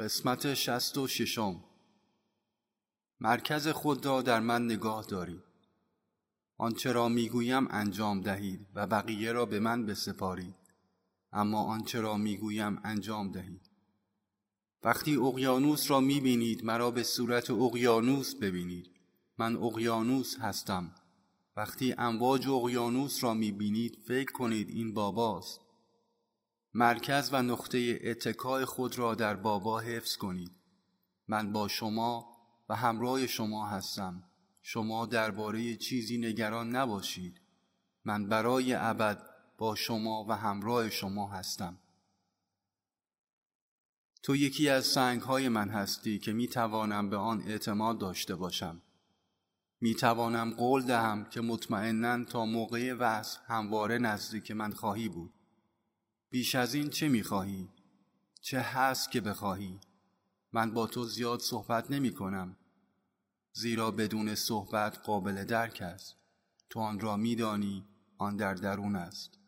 قسمت شست و ششم. مرکز خود را در من نگاه دارید آنچه را می‌گویم انجام دهید و بقیه را به من بسپارید. اما آنچه را می‌گویم انجام دهید. وقتی اقیانوس را می‌بینید مرا به صورت اقیانوس ببینید. من اقیانوس هستم. وقتی امواج اقیانوس را می‌بینید فکر کنید این باباست. مرکز و نقطه اتکای خود را در بابا حفظ کنید. من با شما و همراه شما هستم. شما درباره چیزی نگران نباشید. من برای ابد با شما و همراه شما هستم. تو یکی از سنگ های من هستی که می توانم به آن اعتماد داشته باشم. می توانم قول دهم که مطمئنا تا موقع وصل همواره نزدیک من خواهی بود. بیش از این چه می‌خواهی؟ چه هست که بخواهی؟ من با تو زیاد صحبت نمی کنم زیرا بدون صحبت قابل درک است تو آن را میدانی آن در درون است